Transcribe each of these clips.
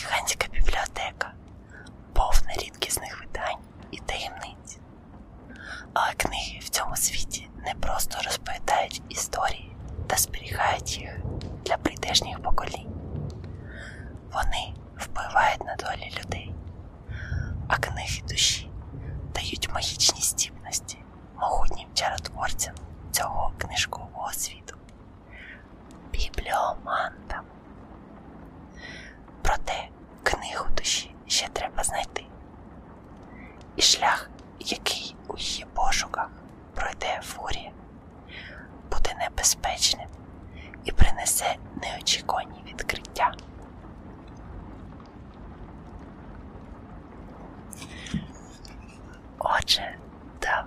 гігантська бібліотека, повна рідкісних видань і таємниць. Але книги в цьому світі не просто розповідають історії та зберігають їх для прийдешніх поколінь. Вони впливають на долі людей, а книги душі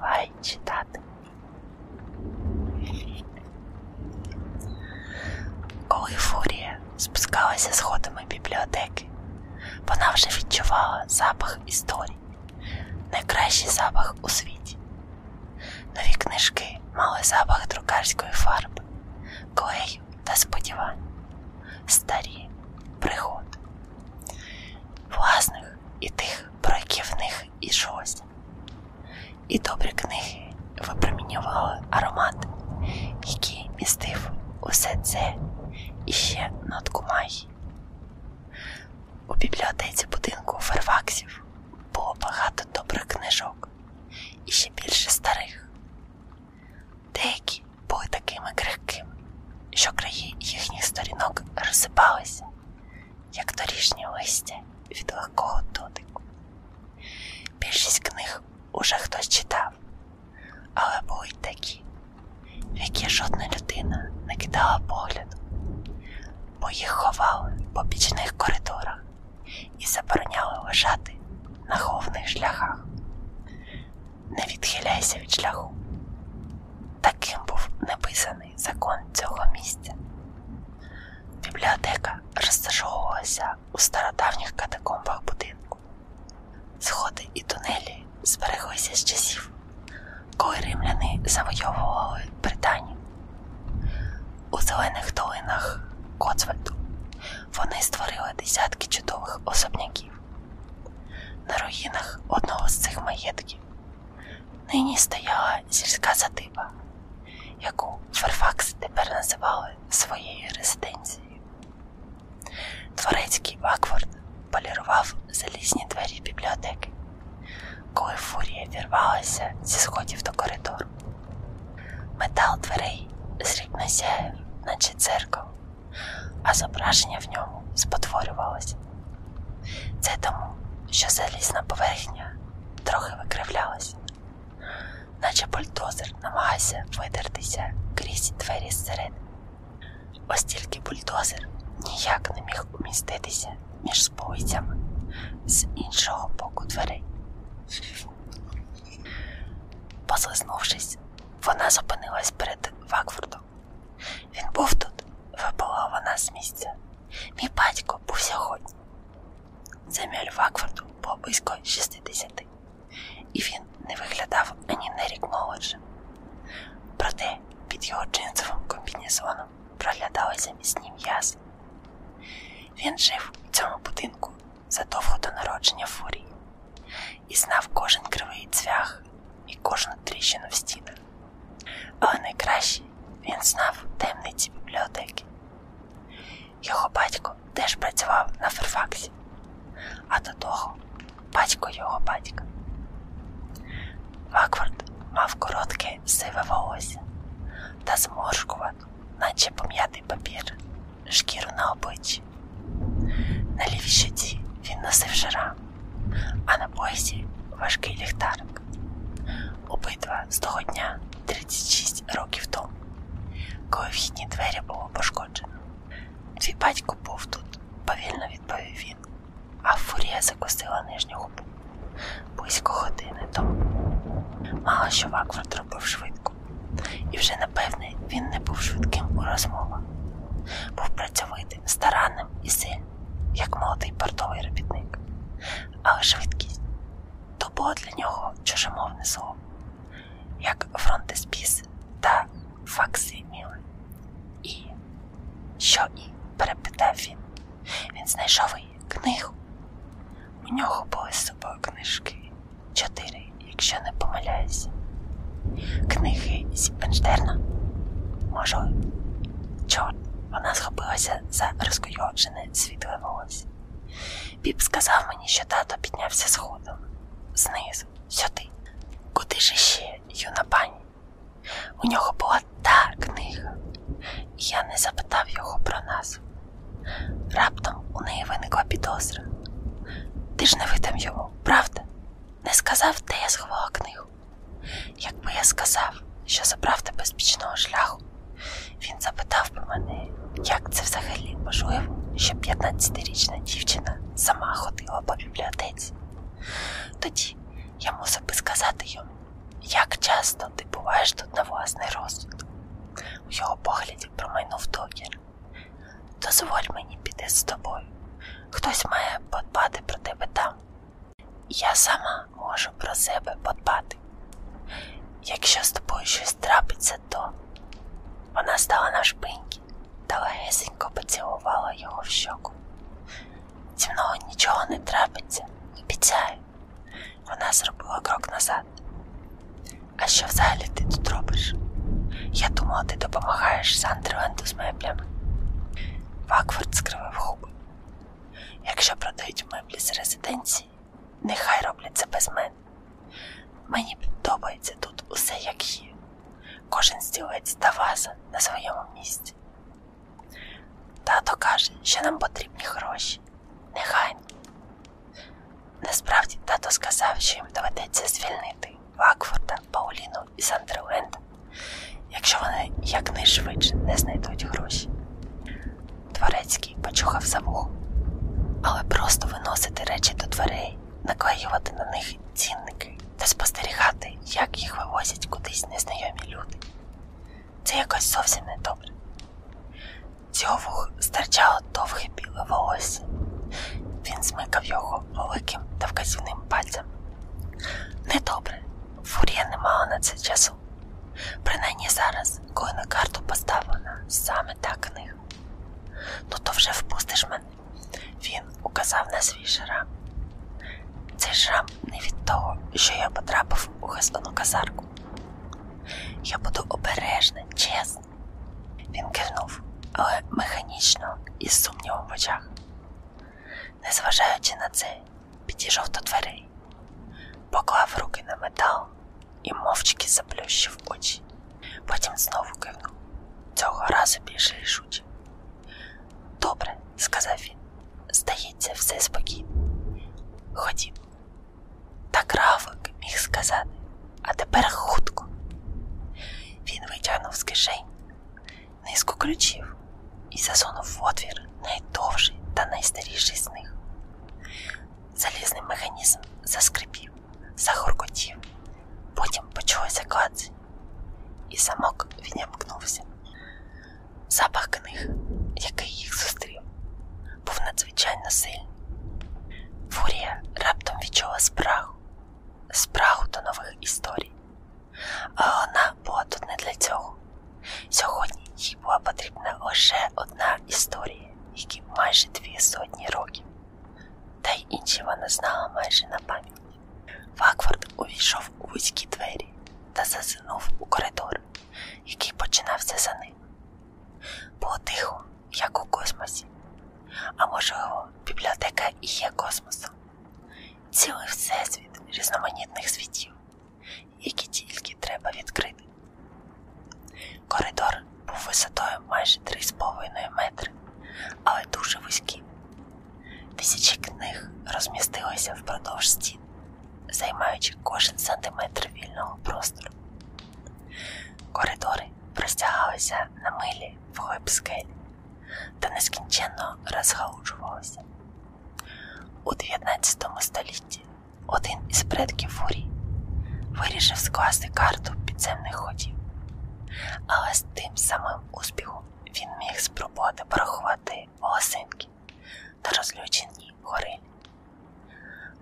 давай читати. Коли Фурія спускалася сходами бібліотеки, вона вже відчувала запах історій, найкращий запах у світі. Нові книжки мали запах друкарської фарби, клею та сподівань, старі пригод, власних і тих, про які в них ішлося. І добрі випромінювали аромат, який містив усе це і ще нотку магії. У бібліотеці будинку Ферфаксів було багато добрих книжок і ще більше старих. Деякі були такими крихкими, що краї їхніх сторінок розсипалися, як торішнє листя від легкого дотику. Більшість книг уже хтось читав, але були й такі, в які жодна людина не кидала погляду, бо їх ховали по бічних коридорах і забороняли лежати на головних шляхах. Не відхиляйся від шляху. Таким був завойовували Британію. У зелених долинах Коцвальду вони створили десятки чудових особняків. На руїнах одного з цих маєтків нині стояла сільська садиба, яку Ферфакс тепер називали своєю резиденцією. Дворецький Бакфорд полірував залізні двері бібліотеки, коли фурія вірвалася зі сходів до коридору. Метал дверей зрібно сяяв, наче дзеркало, а зображення в ньому спотворювалося. Це тому, що залізна поверхня трохи викривлялася, наче бульдозер намагався видертися крізь двері зсередини. Ось тільки бульдозер ніяк не міг уміститися між сполицями з іншого боку дверей. Послизнувшись, вона зупинилась перед Вакфордом. Він був тут, вона з місця. Мій батько був сьогодні. Земель Вакфорду було близько 60, і він не виглядав ані на рік молодшим. Проте під його джинсовим комбінезоном проглядалися міцні м'язи. Він жив у цьому будинку задовго до народження фурії і знав кожен кривий цвях і кожну тріщину в стінах. Але найкраще він знав таємниці бібліотеки. Його батько теж працював на Ферфаксі, а до того батько його батька. Вакфорд мав коротке сиве волосся та зморшкувату, наче пом'ятий папір, шкіру на обличчі. На лівій щоці він носив шрам, а на поясі важкий ліхтарик. Обидва з того дня 36 років тому коли вхідні двері було пошкоджено. Твій батько був тут, повільно відповів він, а фурія закусила нижню губу. Близько години тому. Мало що Вакфорд робив швидко, і вже напевне він не був швидким у розмовах. Був працьовитим, старанним і сильним, як молодий портовий робітник. Але швидкість то було для нього чужемовне слово, як фронтиспіс та факсиміли. І що і? перепитав він. Він знайшов її книгу. У нього були з собою книжки. Чотири, якщо не помиляюся. Книги Зіппенштерна? Може, чорт, вона схопилася за розкойоджене світле волосся. Піп сказав мені, що тато піднявся сходом. Знизу, сюди. Куди ж іще, юна пані? У нього була та книга, і я не запитав його про назву. Раптом у неї виникла підозра. Ти ж не видав йому, правда? Не сказав, де я сховала книгу. Якби я сказав, що забрав тебе з бічного шляху, він запитав би мене, як це взагалі можливо, що 15-річна дівчина сама ходила по бібліотеці. Тоді я мусив би сказати йому, як часто ти буваєш тут на власний розсуд. У його погляді промайнув докір. Дозволь мені піти з тобою. Хтось має подбати про тебе там. Я сама можу про себе подбати. Якщо з тобою щось трапиться, то вона стала навшпиньки та легесенько поцілувала його в щоку. Зі мною нічого не трапиться, обіцяю. Вона зробила крок назад. А що взагалі ти тут робиш? Я думала, ти допомагаєш Сандерленду з меблями. Вакфорд скривив губи. Якщо продають меблі з резиденції, нехай роблять це без мене. Мені подобається тут усе як є. Кожен стілець та ваза на своєму місці. Тато каже, що нам потрібні гроші. Нехай. Насправді тато сказав, що їм доведеться звільнити Вакфорда, Пауліну і Сандерленда, якщо вони якнайшвидше не знайдуть гроші. Дворецький почухав за вухом. але просто виносити речі до дверей, наклеювати на них цінники та спостерігати, як їх вивозять кудись незнайомі люди. Це якось зовсім не добре. З його вух стирчало довге біле волосся. Він змикав його великим та вказівним пальцем. Недобре, фурія не мала на це часу. Принаймні зараз, коли на карту поставлена саме та книга. Ну то вже впустиш мене. Він указав на свій шрам. Цей шрам не від того, що я потрапив у газону казарку. Я буду обережна, чесно. Він кивнув, але механічно і з сумнівом в очах. Незважаючи на це, підійшов до дверей, поклав руки на метал і мовчки заплющив очі. Потім знову кивнув. Цього разу більше рішуче. Добре, сказав він. Здається, все спокійно. Ходім. Так Равлик міг сказати, а тепер хутко. Він витягнув з кишень низку ключів і засунув в отвір найдовший та найстаріший з них. Залізний механізм заскрипів, загоркотів, потім почулося клацання, і замок відімкнувся. Запах книг, який їх зустрів, був надзвичайно сильний. Фурія раптом відчула спрагу, спрагу до нових історій. А вона була тут не для цього. Сьогодні їй була потрібна лише одна історія, якій майже дві сотні років. Та й інші вона знала майже на пам'ять. Вакфорд увійшов вузькі двері та зазирнув у коридор, який починався за ним. Було тихо, як у космосі. А можливо, бібліотека і є космосом. Цілий всесвіт різноманітних світів, які тільки треба відкрити. Коридор був висотою майже 3,5 метри, але дуже вузький. Тисячі книг розмістилися впродовж стін, займаючи кожен сантиметр нескінченно. У 19 столітті один із предків фурії вирішив скласти карту підземних ходів, але з тим самим успіхом він міг спробувати порахувати волосинки та розлючені горилі.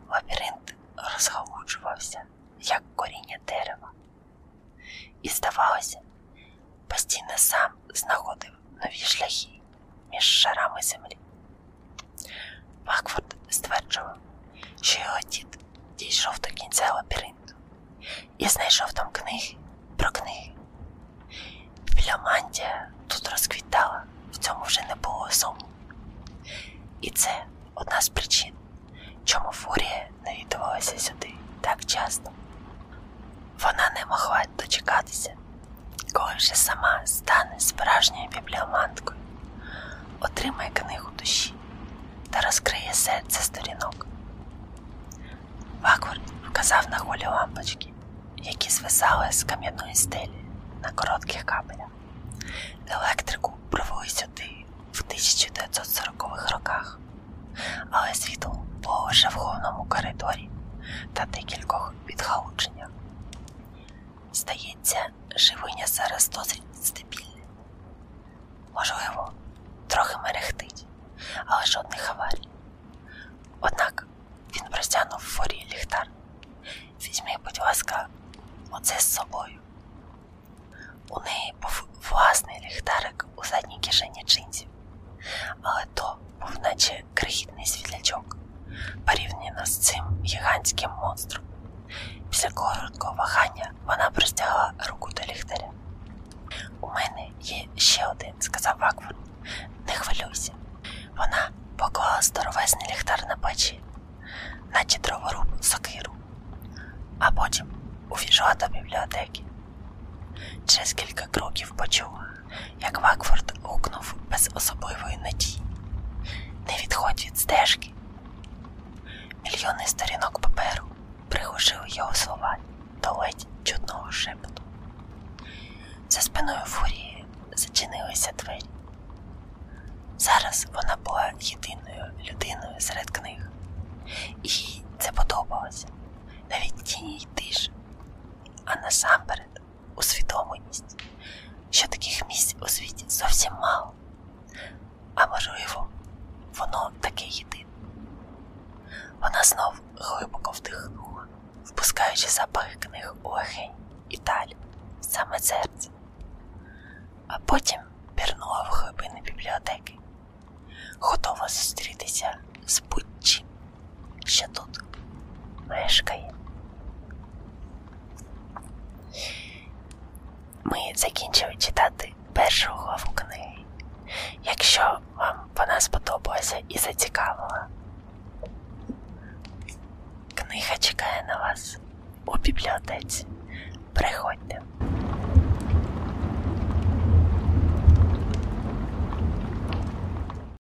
Лабіринт розгалуджувався, як коріння дерева, і, здавалося, постійно сам знаходив нові шляхи між шарами землі. Бакфорд стверджував, що його дід дійшов до кінця лабіринту і знайшов там книги про книги. Бібліомантія тут розквітала, в цьому вже не було суму. І це одна з причин, чому Фурія навідувалася сюди так часто. Вона не могла дочекатися, коли вже сама стане справжньою бібліоманткою, отримає книгу душі та розкриє серце сторінок. Ваквард вказав на голі лампочки, які звисали з кам'яної стелі на коротких кабелях. Електрику провели сюди в 1940-х роках, але світло було лише в головному коридорі та декількох відгалудженнях. Здається, живиня зараз досить стабільне. Можливо, трохи мерехтить, але жодних аварій. Однак він простягнув форі ліхтар. Візьми, будь ласка, оце з собою. У неї був власний ліхтарик у задній кишені джинсів, але то був наче крихітний світлячок, порівняно з цим гігантським монстром. Після короткого вагання вона простягла руку до ліхтаря. У мене є ще один, сказав Вакфорд. Не хвилюйся. Вона поклала здоровезний ліхтар на печі, наче дроворуб сокиру, а потім увійшла до бібліотеки. Через кілька кроків почула, як Вакфорд гукнув без особливої надії. Не відходь від стежки. Мільйони сторінок паперу приглушили його слова до ледь чудного шепоту. За спиною фурії зачинилися двері. Зараз вона була єдиною людиною серед книг, і їй це подобалося навіть тіні тиші, а насамперед усвідомленість, що таких місць у світі зовсім мало, а можливо, воно таке єдине. Вона знов глибоко вдихнула, впускаючи запахи книг у легень і далі, в саме серце, а потім пірнула в глибини бібліотеки, готова зустрітися з будь-чим, що тут мешкає. Ми закінчили читати першу главу книги. Якщо вам вона сподобалася і зацікавила, книга чекає на вас у бібліотеці. Приходьте.